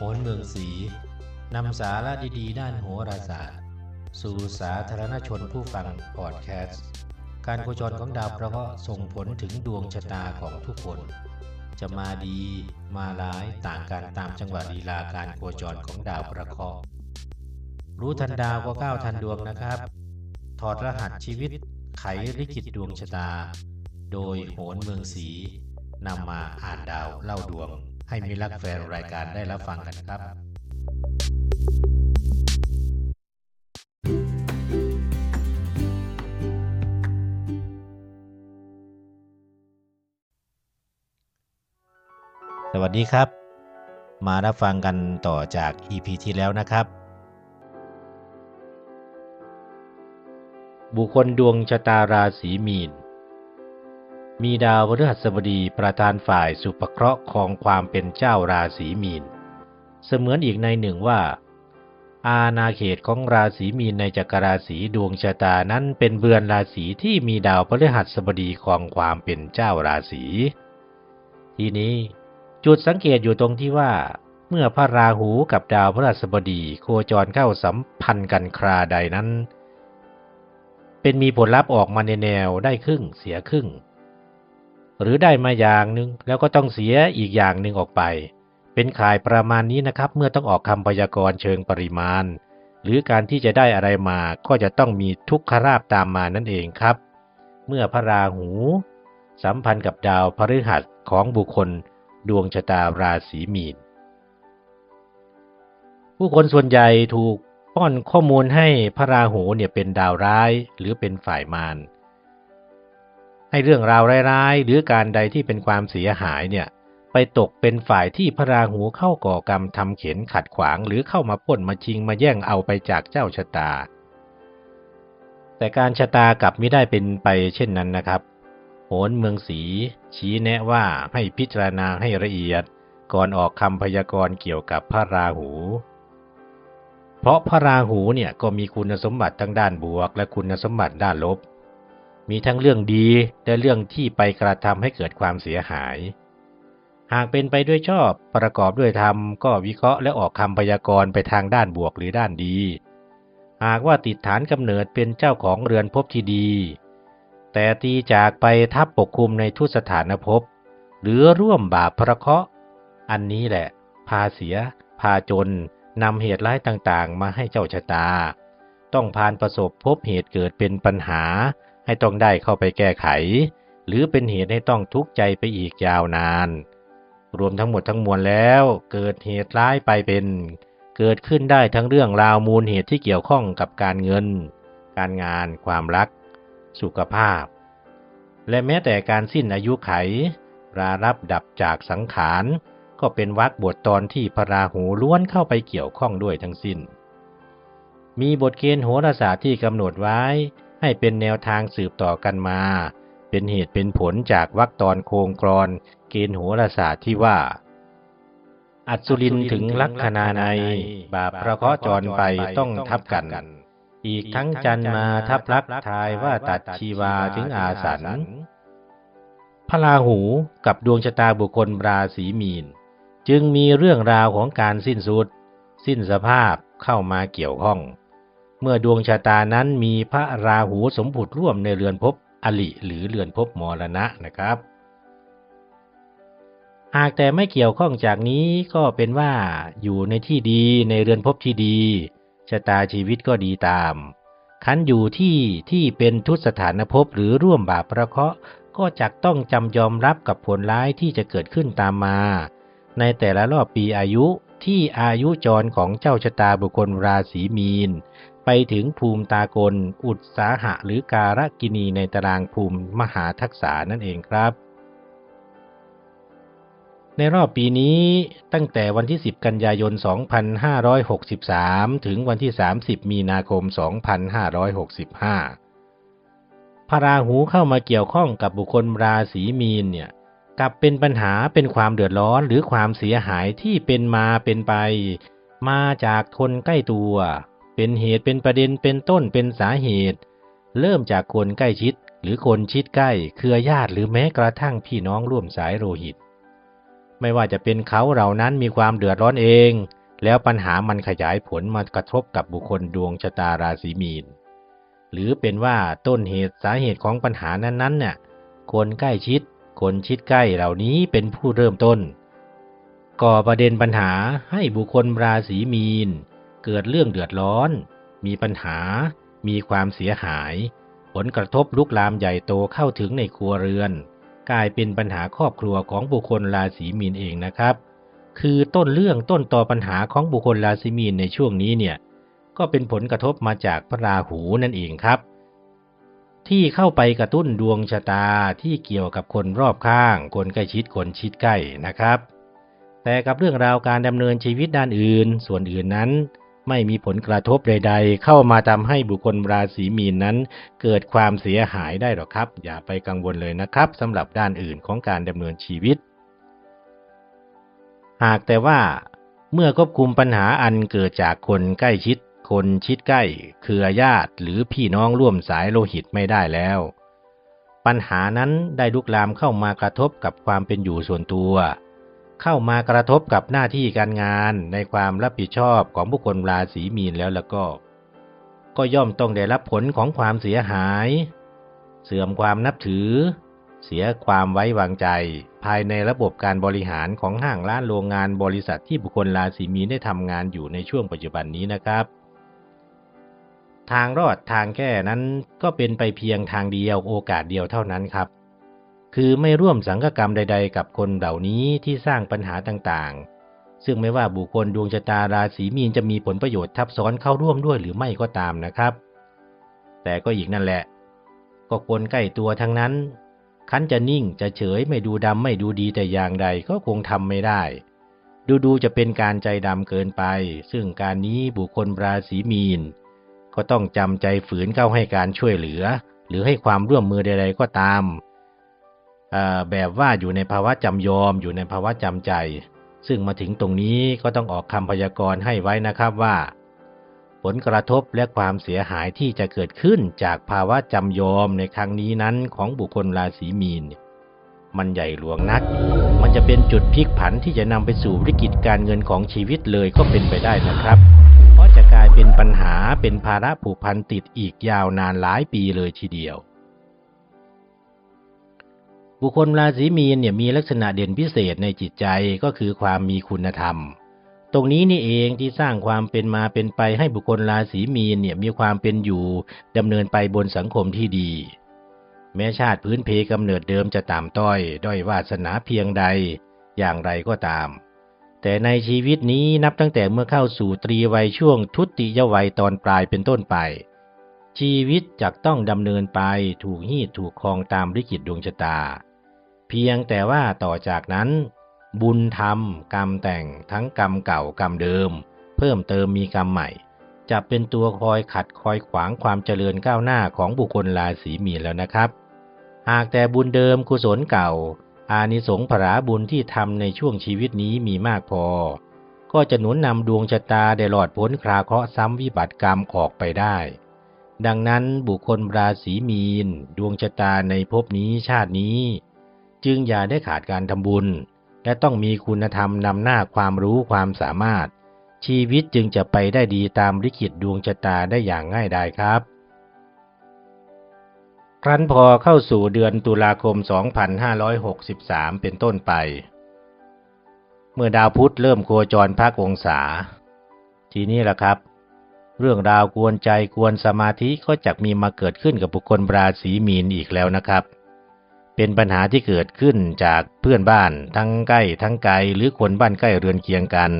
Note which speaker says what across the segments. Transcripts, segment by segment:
Speaker 1: โหนเมืองสีนำสาระดีๆ ด้านโหราศาสตร์ สู่สาธารณชนผู้ฟังพอดแคสต์ การโคจรของดาวประเคราะห์ส่งผลถึงดวงชะตาของทุกคน จะมาดีมาร้ายต่างกันตามจังหวะลีลาการโคจรของดาวประเคราะห์รู้ทันดาวก็ก้าวทันดวงนะครับ ถอดรหัสชีวิตไขลิขิตดวงชะตา โดยโหนเมืองสีนำมาอ่านดาวเล่าดวง ให้มิลักแฟนรายการได้รับฟังกันครับสวัสดีครับ มารับฟังกันต่อจาก EP ที่แล้วนะครับ บุคคลดวงชะตาราศีมีน มีดาวพฤหัสบดีประธานฝ่ายสุภเคราะห์ของความเป็นเจ้าราศีมีน เสมือนอีกในหนึ่งว่า อาณาเขตของราศีมีนในจักรราศีดวงชะตานั้นเป็นเบือนราศีที่มีดาวพฤหัสบดีของความเป็นเจ้าราศี ทีนี้จุดสังเกตอยู่ตรงที่ว่า เมื่อพระราหูกับดาวพฤหัสบดีโคจรเข้าสัมพันธ์กันคราใดนั้น เป็นมีผลลัพธ์ออกมาในแนวได้ครึ่งเสียครึ่ง หรือได้มาอย่างหนึ่งแล้วก็ต้องเสียอีกอย่างหนึ่งออกไป เป็นข่ายประมาณนี้นะครับ เมื่อต้องออกคำพยากรณ์เชิงปริมาณ หรือการที่จะได้อะไรมาก็จะต้องมีทุกขราบตามมานั่นเองครับ เมื่อพระราหู สัมพันธ์กับดาวพฤหัสของบุคคล ดวงชะตาราศีมีนผู้คนส่วนใหญ่ถูกป้อนข้อมูลให้พระราหูเนี่ยเป็นดาวร้ายหรือเป็นฝ่ายมาร ให้เรื่องราวร้ายๆ หรือการใดที่เป็นความเสียหายเนี่ยไปตกเป็นฝ่ายที่พระราหูเข้าก่อกรรมทำเข็นขัดขวางหรือเข้ามาปล้นมาชิงมาแย่งเอาไปจากเจ้าชะตา แต่การชะตากลับไม่ได้เป็นไปเช่นนั้นนะครับ โหนเมืองศรีชี้แนะว่าให้พิจารณาให้ละเอียด ก่อนออกคำพยากรณ์เกี่ยวกับพระราหู เพราะพระราหูเนี่ยก็มีคุณสมบัติทั้งด้านบวก และคุณสมบัติด้านลบ มีทั้งเรื่องดีและเรื่องที่ไปกระทำให้เกิดความเสียหาย หากเป็นไปด้วยชอบประกอบด้วยธรรมก็วิเคราะห์และออกคำพยากรณ์ไปทางด้านบวกหรือด้านดี หากว่าติดฐานกำเนิดเป็นเจ้าของเรือนภพที่ดี แต่ตีจากไปทับปกคลุมในทุสถานภพหรือร่วมบาปพระเคราะห์อันนี้แหละ พาเสีย พาจนนำเหตุร้ายต่างๆ มาให้เจ้าชะตา ต้องผ่านประสบพบเหตุเกิดเป็นปัญหา ให้ต้องได้เข้าไปแก้ไข หรือเป็นเหตุให้ต้องทุกข์ใจไปอีกยาวนาน รวมทั้งหมดทั้งมวลแล้ว เกิดเหตุร้ายไปเป็น เกิดขึ้นได้ทั้งเรื่องราวมูลเหตุที่เกี่ยวข้องกับการเงิน การงาน ความรัก สุขภาพ และแม้แต่การสิ้นอายุไขรารับดับจากสังขารก็เป็นวรรคบทตอนที่พระราหูล้วนเข้าไปเกี่ยวข้องด้วยทั้งสิ้น มีบทเกณฑ์โหราศาสตร์ที่กำหนดไว้ ให้เป็นแนวทางสืบต่อกันมา เป็นเหตุเป็นผลจากวรรคตอนโครงกรอนเกณฑ์โหราศาสตร์ที่ว่า อัศรินถึงลัคนาใน บาปพระเคาะจรไปต้องทับกัน อีกทั้งจันมาทับลักทายว่าตัดชีวาถึงอาสันพระราหูกับดวงชะตาบุคคลราศีมีน จึงมีเรื่องราวของการสิ้นสุด สิ้นสภาพเข้ามาเกี่ยวข้อง เมื่อดวงชะตานั้นมีพระราหูสมผุดร่วมในเรือนภพอลิหรือเรือนภพมรณะนะครับ หากแต่ไม่เกี่ยวข้องจากนี้ก็เป็นว่าอยู่ในที่ดีในเรือนภพที่ดีชะตาชีวิตก็ดีตาม คันอยู่ที่ที่เป็นทุตสถานภพหรือร่วมบาปประเคราะห์ก็จักต้องจำยอมรับกับผลร้ายที่จะเกิดขึ้นตามมา ในแต่ละรอบปีอายุที่อายุจรของเจ้าชะตาบุคคลราศีมีน ไปถึงภูมิตากล อุตสาหะหรือการกินีในตารางภูมิมหาทักษานั่นเองครับ ในรอบปีนี้ตั้งแต่วันที่ 10 กันยายน 2563 ถึงวันที่ 30 มีนาคม 2565 พระราหูเข้ามาเกี่ยวข้องกับบุคคลราศีมีนเนี่ยกลับเป็นปัญหาเป็นความเดือดร้อนหรือความเสียหายที่เป็นมาเป็นไป มาจากคนใกล้ตัว เป็นเหตุเป็นประเด็นเป็นต้นเป็นสาเหตุ เริ่มจากคนใกล้ชิด หรือคนชิดใกล้ เครือญาติหรือแม้กระทั่งพี่น้องร่วมสายโลหิต ไม่ว่าจะเป็นเขาเหล่านั้นมีความเดือดร้อนเอง แล้วปัญหามันขยายผลมากระทบกับบุคคลดวงชะตาราศีมีน หรือเป็นว่าต้นเหตุสาเหตุของปัญหานั้นๆเนี่ยคนใกล้ชิด คนชิดใกล้เหล่านี้เป็นผู้เริ่มต้นก่อประเด็นปัญหาให้บุคคลราศีมีน เกิดเรื่องเดือดร้อน มีปัญหา มีความเสียหาย ผลกระทบลุกลามใหญ่โตเข้าถึงในครัวเรือน กลายเป็นปัญหาครอบครัวของบุคคลราศีมีนเองนะครับ คือต้นเรื่องต้นต่อปัญหาของบุคคลราศีมีนในช่วงนี้เนี่ยก็เป็นผลกระทบมาจากพระราหูนั่นเองครับ ที่เข้าไปกระตุ้นดวงชะตาที่เกี่ยวกับคนรอบข้าง คนใกล้ชิดคนชิดใกล้นะครับ แต่กับเรื่องราวการดำเนินชีวิตด้านอื่น ส่วนอื่นนั้น ไม่มีผลกระทบใด ๆ เข้ามาทำให้บุคคลราศีมีนนั้น เกิดความเสียหายได้หรอกครับ อย่าไปกังวลเลยนะครับสำหรับด้านอื่นของการดำเนินชีวิต หากแต่ว่าเมื่อควบคุมปัญหาอันเกิดจากคนใกล้ชิด คนชิดใกล้ เครือญาติหรือพี่น้องร่วมสายโลหิตไม่ได้แล้ว ปัญหานั้นได้ลุกลามเข้ามากระทบกับความเป็นอยู่ส่วนตัว เข้ามากระทบกับหน้าที่การงานในความรับผิดชอบของบุคคลราศีมีนแล้วแล้วก็ ก็ย่อมต้องได้รับผลของความเสียหาย เสื่อมความนับถือ เสียความไว้วางใจ ภายในระบบการบริหารของห้างร้านโรงงานบริษัทที่บุคคลราศีมีนได้ทำงานอยู่ในช่วงปัจจุบันนี้นะครับ ทางรอดทางแก้นั้นก็เป็นไปเพียงทางเดียวโอกาสเดียวเท่านั้นครับ คือไม่ร่วมสังฆกรรมใด ๆ กับคนเหล่านี้ที่สร้างปัญหาต่างๆ ซึ่งไม่ว่าบุคคลดวงชะตาราศีมีนจะมีผลประโยชน์ทับซ้อนเข้าร่วมด้วยหรือไม่ก็ตามนะครับ แต่ก็อีกนั่นแหละ ก็คนใกล้ตัวทั้งนั้น คันจะนิ่งจะเฉยไม่ดูดำไม่ดูดีแต่อย่างใดก็คงทำไม่ได้ ดูดูจะเป็นการใจดำเกินไป ซึ่งการนี้บุคคลราศีมีน ก็ต้องจำใจฝืนเข้าให้การช่วยเหลือ หรือให้ความร่วมมือใด ๆ ก็ตาม แบบว่าอยู่ในภาวะจำยอม อยู่ในภาวะจำใจ ซึ่งมาถึงตรงนี้ก็ต้องออกคำพยากรณ์ให้ไว้นะครับว่า ผลกระทบและความเสียหายที่จะเกิดขึ้นจากภาวะจำยอมในครั้งนี้นั้นของบุคคลราศีมีน มันใหญ่หลวงนัก มันจะเป็นจุดพลิกผันที่จะนำไปสู่วิกฤตการเงินของชีวิตเลยก็เป็นไปได้นะครับ เพราะจะกลายเป็นปัญหาเป็นภาระผูกพันติดอีกยาวนานหลายปีเลยทีเดียว บุคคลราศีมีนเนี่ยมีลักษณะเด่นพิเศษในจิตใจก็คือความมีคุณธรรม ตรงนี้นี่เองที่สร้างความเป็นมาเป็นไปให้บุคคลราศีมีนเนี่ยมีความเป็นอยู่ดำเนินไปบนสังคมที่ดี แม้ชาติพื้นเพกำเนิดเดิมจะต่ำต้อยด้อยวาสนาเพียงใด อย่างไรก็ตาม แต่ในชีวิตนี้นับตั้งแต่เมื่อเข้าสู่ตรีวัยช่วงทุติยวัยตอนปลายเป็นต้นไป ชีวิตจะต้องดำเนินไปถูกหีดถูกคลองตามลิขิตดวงชะตา เพียงแต่ว่าต่อจากนั้น บุญทำกรรมแต่งทั้งกรรมเก่ากรรมเดิม เพิ่มเติมมีกรรมใหม่ จะเป็นตัวคอยขัดคอยขวางความเจริญก้าวหน้าของบุคคลราศีมีนแล้วนะครับ หากแต่บุญเดิมกุศลเก่า อานิสงส์ผราบุญที่ทำในช่วงชีวิตนี้มีมากพอ ก็จะหนุนนำดวงชะตาได้หลอดพ้นคราเคราะห์ซ้ำวิบัติกรรมออกไปได้ดังนั้นบุคคลราศีมีน ดวงชะตาในภพนี้ชาตินี้ จึงอย่าได้ขาดการทำบุญ และต้องมีคุณธรรมนำหน้าความรู้ความสามารถ ชีวิตจึงจะไปได้ดีตามลิขิตดวงชะตาได้อย่างง่ายดายครับ ครั้นพอเข้าสู่เดือนตุลาคม 2563 เป็นต้นไป เมื่อดาวพุธเริ่มโคจรพักองศา ทีนี้ล่ะครับเรื่องราวกวนใจกวนสมาธิก็จะมีมาเกิดขึ้นกับบุคคลราศีมีนอีกแล้วนะครับ เป็นปัญหาที่เกิดขึ้นจากเพื่อนบ้านทั้งใกล้ทั้งไกลหรือคนบ้านใกล้เรือนเคียงกัน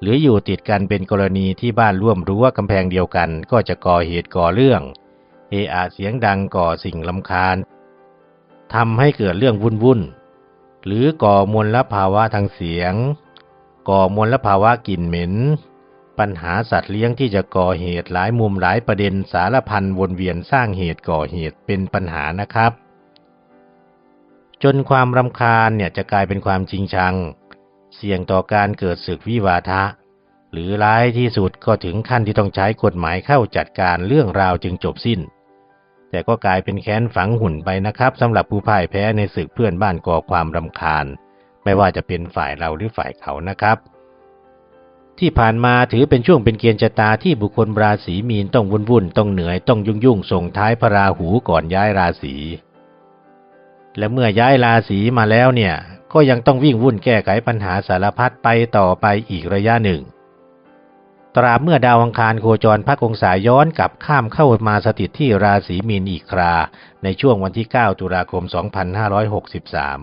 Speaker 1: หรืออยู่ติดกันเป็นกรณีที่บ้านร่วมรั้วกำแพงเดียวกัน ก็จะก่อเหตุก่อเรื่องเออาเสียงดังก่อสิ่งลำคาญทำให้เกิดเรื่องวุ่นวุ่นหรือก่อมลภาวะทางเสียง ก่อมลภาวะกลิ่นเหม็น ปัญหาสัตว์เลี้ยงที่จะก่อเหตุหลายมุมหลายประเด็นสารพันวนเวียนสร้างเหตุก่อเหตุเป็นปัญหานะครับ จนความรำคาญเนี่ยจะกลายเป็นความจริงชัง เสี่ยงต่อการเกิดศึกวิวาทะ หรือร้ายที่สุดก็ถึงขั้นที่ต้องใช้กฎหมายเข้าจัดการเรื่องราวจึงจบสิ้น แต่ก็กลายเป็นแค้นฝังหุ่นไปนะครับสำหรับผู้พ่ายแพ้ในศึกเพื่อนบ้านก่อความรำคาญ ไม่ว่าจะเป็นฝ่ายเราหรือฝ่ายเขานะครับ ที่ผ่านมาถือเป็นช่วงเป็นเกณฑ์ชะตาที่บุคคลราศีมีนต้องวุ่นวุ่นต้องเหนื่อยต้องยุ่งยุ่งส่งท้ายพระราหูก่อนย้ายราศี และเมื่อย้ายราศีมาแล้วเนี่ย ก็ยังต้องวิ่งวุ่นแก้ไขปัญหาสารพัดไปต่อไปอีกระยะหนึ่ง ตราบเมื่อดาวอังคารโคจรพักองศาย้อนกลับข้ามเข้ามาสถิตที่ราศีมีนอีกครา ในช่วงวันที่ 9 ตุลาคม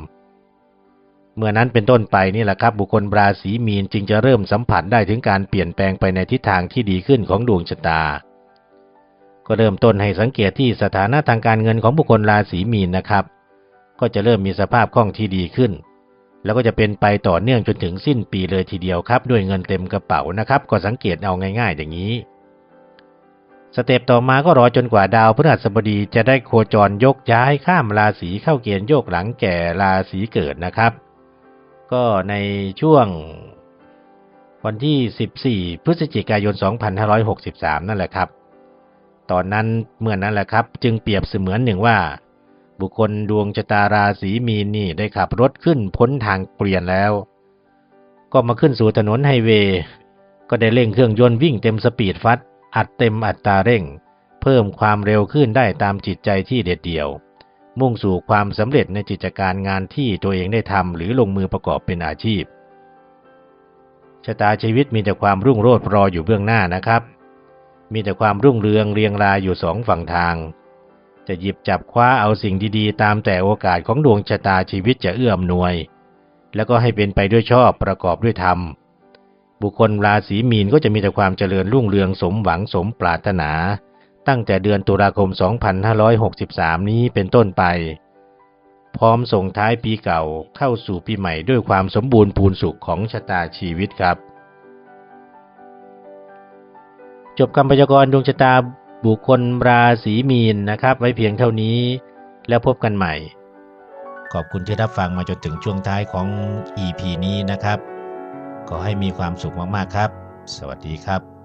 Speaker 1: 2563เมื่อนั้นเป็นต้นไปนี่แหละครับบุคคลราศีมีนจึงจะเริ่มสัมผัสได้ถึงการเปลี่ยนแปลงไปในทิศทางที่ดีขึ้นของดวงชะตา ก็เริ่มต้นให้สังเกตที่สถานะทางการเงินของบุคคลราศีมีนนะครับ ก็จะเริ่มมีสภาพคล่องที่ดีขึ้น แล้วก็จะเป็นไปต่อเนื่องจนถึงสิ้นปีเลยทีเดียวครับ ด้วยเงินเต็มกระเป๋านะครับ ก็สังเกตเอาง่าย ๆ อย่างนี้ สเต็ปต่อมาก็รอจนกว่าดาวพฤหัสบดีจะได้โคจรยกย้ายข้ามราศีเข้าเกณฑ์โยกหลังแก่ราศีเกิดนะครับ ก็ในช่วงวันที่ 14 พฤศจิกายน 2563 นั่นแหละครับ ตอนนั้นเมื่อนนั้นแหละครับ จึงเปรียบเสมือนหนึ่งว่า บุคคลดวงชะตาราศีมีนนี่ได้ขับรถขึ้นพ้นทางเปลี่ยนแล้ว ก็มาขึ้นสู่ถนนไฮเวย์ก็ได้เร่งเครื่องยนต์วิ่งเต็มสปีดฟัด อัดเต็มอัตราเร่ง เพิ่มความเร็วขึ้นได้ตามจิตใจที่เด็ดเดี่ยว มุ่งสู่ความสำเร็จในกิจการงานที่ตัวเองได้ทำหรือลงมือประกอบเป็นอาชีพชะตาชีวิตมีแต่ความรุ่งโรจน์รออยู่เบื้องหน้านะครับ มีแต่ความรุ่งเรืองเรียงรายอยู่สองฝั่งทาง จะหยิบจับคว้าเอาสิ่งดีๆ ตามแต่โอกาสของดวงชะตาชีวิตจะเอื้อมหน่วย แล้วก็ให้เป็นไปด้วยชอบประกอบด้วยธรรม บุคคลราศีมีนก็จะมีแต่ความเจริญรุ่งเรืองสมหวังสมปรารถนา ตั้งแต่เดือนตุลาคม 2563 นี้เป็นต้นไป พร้อมส่งท้ายปีเก่าเข้าสู่ปีใหม่ด้วยความสมบูรณ์พูนสุขของชะตาชีวิตครับ จบคำพยากรณ์ดวงชะตา บุคคลราศีมีนนะครับ ไว้เพียงเท่านี้ แล้วพบกันใหม่ ขอบคุณที่รับฟังมาจนถึงช่วงท้ายของ EP นี้นะครับ ขอให้มีความสุขมากๆครับ สวัสดีครับ